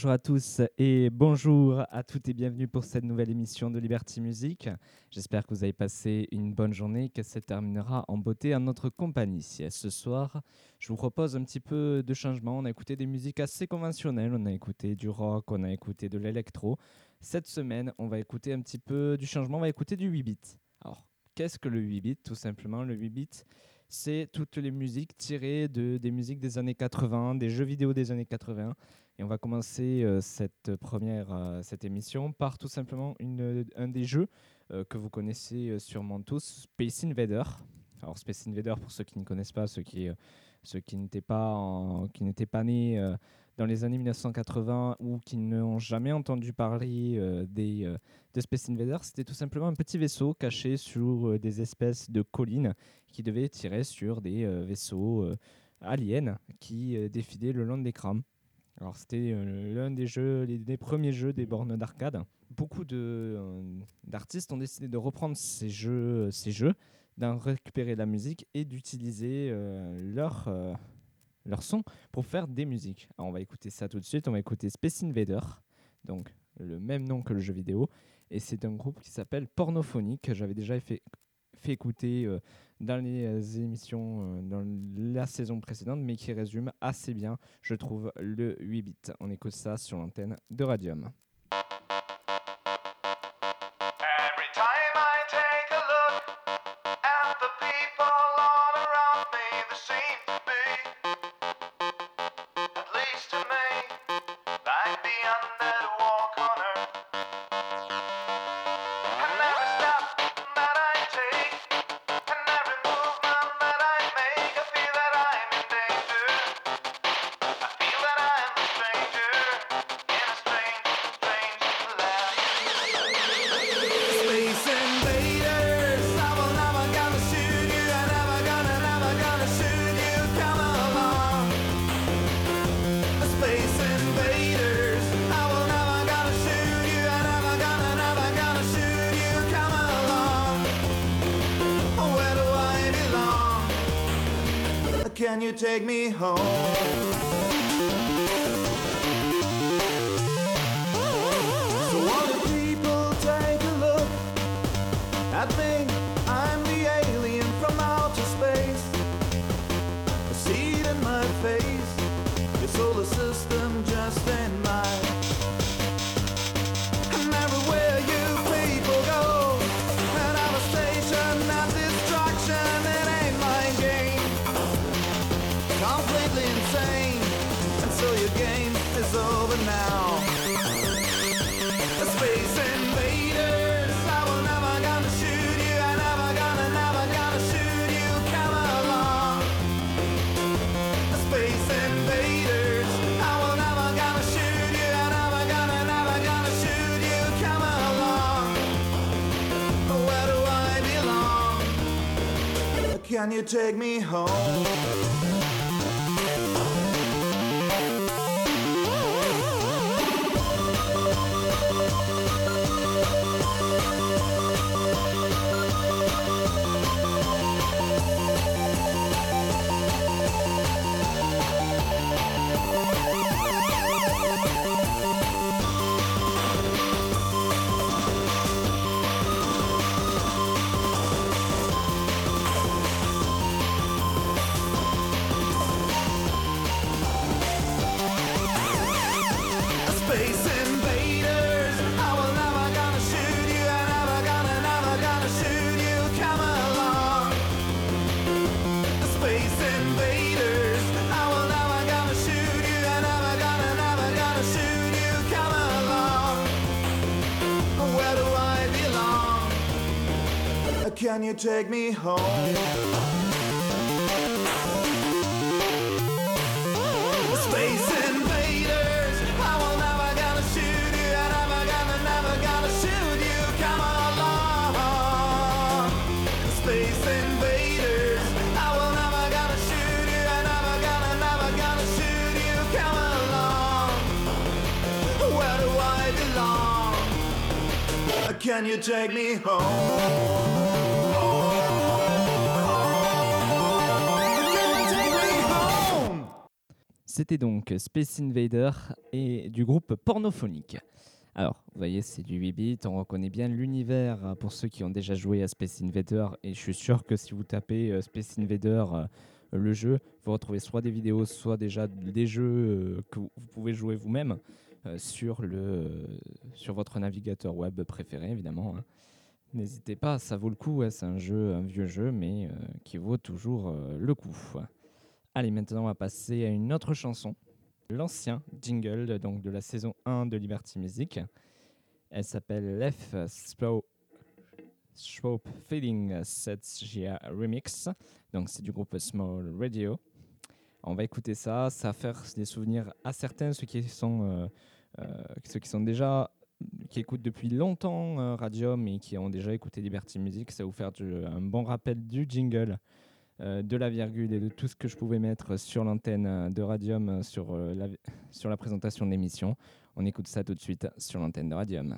Bonjour à tous et bonjour à toutes et bienvenue pour cette nouvelle émission de Liberty Music. J'espère que vous avez passé une bonne journée et que ça terminera en beauté en notre compagnie. Ce soir, je vous propose un petit peu de changement. On a écouté des musiques assez conventionnelles, on a écouté du rock, on a écouté de l'électro. Cette semaine, on va écouter un petit peu du changement, on va écouter du 8 bit. Alors, qu'est-ce que le 8 bit Tout simplement, le 8 bit, c'est toutes les musiques tirées de, des musiques des années 80, des jeux vidéo des années 80. Et on va commencer euh, cette première euh, cette émission par tout simplement une, un des jeux euh, que vous connaissez sûrement tous, Space Invader. Alors Space Invader, pour ceux qui ne connaissent pas, ceux qui, ceux qui n'étaient pas, qui n'étaient pas nés dans les années 1980 ou qui n'ont jamais entendu parler des, de Space Invader, c'était tout simplement un petit vaisseau caché sur des espèces de collines qui devait tirer sur des vaisseaux aliens qui défilaient le long de l'écran. Alors c'était euh, l'un des jeux, les, premiers jeux des bornes d'arcade. Beaucoup euh, d'artistes ont décidé de reprendre ces jeux, ces jeux, d'en récupérer la musique et d'utiliser euh, leur leur son pour faire des musiques. Alors on va écouter ça tout de suite. On va écouter Space Invader, donc le même nom que le jeu vidéo, et c'est un groupe qui s'appelle Pornophonique que j'avais déjà fait fait écouter euh, dans les euh, émissions euh, dans la saison précédente, mais qui résume assez bien, je trouve, le 8 bits. On écoute ça sur l'antenne de Radium. Take me home. Can you take me home? Can you take me home? Space invaders, I will never gonna shoot you, I never gonna, never gonna shoot you. Come along, space invaders, I will never gonna shoot you, I never gonna, never gonna shoot you. Come along, where do I belong? Can you take me home? C'était donc Space Invader et du groupe Pornophonique. Alors, vous voyez, c'est du 8 bits, on reconnaît bien l'univers hein, pour ceux qui ont déjà joué à Space Invader. Et je suis sûr que si vous tapez euh, Space Invader, euh, le jeu, vous retrouvez soit des vidéos, soit déjà des jeux euh, que vous pouvez jouer vous-même sur, le, sur votre navigateur web préféré, évidemment. Hein. N'hésitez pas, ça vaut le coup. c'est un jeu, un vieux jeu, mais qui vaut toujours le coup. Allez, maintenant on va passer à une autre chanson. L'ancien jingle donc de la saison 1 de Liberty Music. Elle s'appelle Left Slow Feeling Sets Remix. Donc c'est du groupe Small Radio. On va écouter ça, ça va faire des souvenirs à certains, ceux qui sont, euh, euh, ceux qui sont déjà qui écoutent depuis longtemps euh, Radium et qui ont déjà écouté Liberty Music, ça va vous faire un bon rappel du jingle de la virgule et de tout ce que je pouvais mettre sur l'antenne euh, de Radium euh, sur, la, sur la présentation de l'émission. On écoute ça tout de suite sur l'antenne de Radium.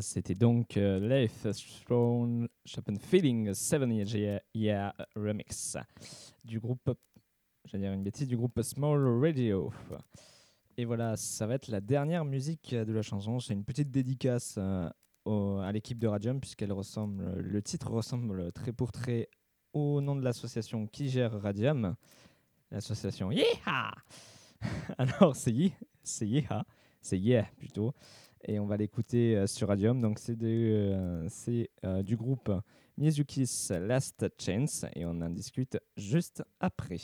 C'était donc euh, Life Throne Chopin Feeling 7 Year Remix du groupe, j'allais dire une bêtise, du groupe Small Radio. Et voilà, ça va être la dernière musique de la chanson. C'est une petite dédicace euh, à l'équipe de Radium, puisqu'elle ressemble, le titre ressemble très pour très au nom de l'association qui gère Radium, l'association Yeha Alors, c'est c'est Yeha, c'est Yeah plutôt. Et on va l'écouter euh, sur Radium. Donc, c'est euh, euh, du groupe Mizuki's Last Chance. Et on en discute juste après.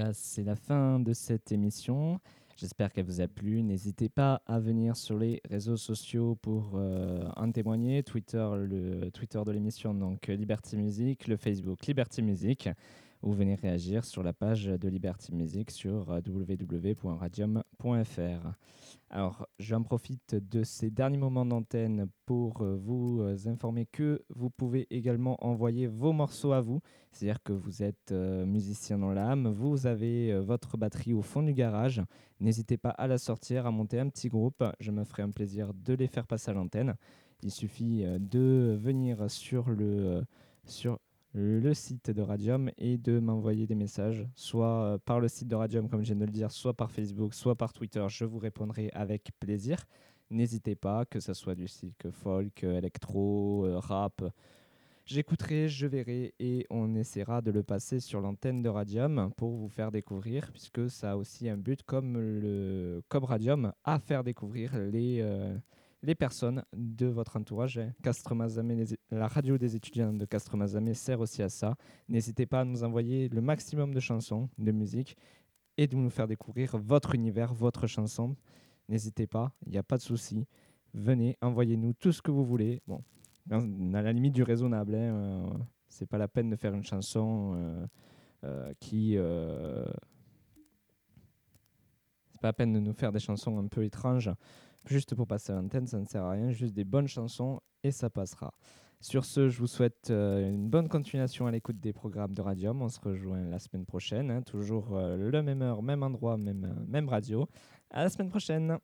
Voilà, c'est la fin de cette émission. J'espère qu'elle vous a plu. N'hésitez pas à venir sur les réseaux sociaux pour euh, en témoigner. Twitter, le Twitter de l'émission, donc Liberty Music, le Facebook Liberty Music, ou venez réagir sur la page de Liberty Music sur euh, www.radium.fr. Alors, j'en profite de ces derniers moments d'antenne pour euh, vous euh, informer que vous pouvez également envoyer vos morceaux à vous. C'est-à-dire que vous êtes musicien dans l'âme, vous avez votre batterie au fond du garage. N'hésitez pas à la sortir, à monter un petit groupe. Je me ferai un plaisir de les faire passer à l'antenne. Il suffit de venir sur le, sur le site de Radium et de m'envoyer des messages, soit euh, par le site de Radium, comme je viens de le dire, soit par Facebook, soit par Twitter. Je vous répondrai avec plaisir. N'hésitez pas, que ce soit du style folk, électro, euh, rap. J'écouterai, je verrai et on essaiera de le passer sur l'antenne de Radium pour vous faire découvrir, puisque ça a aussi un but comme, le, comme Radium à faire découvrir les, euh, les personnes de votre entourage. La radio des étudiants de Castres-Mazamet sert aussi à ça. N'hésitez pas à nous envoyer le maximum de chansons, de musique et de nous faire découvrir votre univers, votre chanson. N'hésitez pas, il n'y a pas de souci. Venez, envoyez-nous tout ce que vous voulez. Bon, à la limite du raisonnable. Hein, euh, c'est pas la peine de faire une chanson euh, euh, qui. c'est pas la peine de nous faire des chansons un peu étranges juste pour passer à l'antenne, ça ne sert à rien. Juste des bonnes chansons et ça passera. Sur ce, je vous souhaite une bonne continuation à l'écoute des programmes de Radium. On se rejoint la semaine prochaine, hein, toujours le même heure, même endroit, même, même radio. À la semaine prochaine.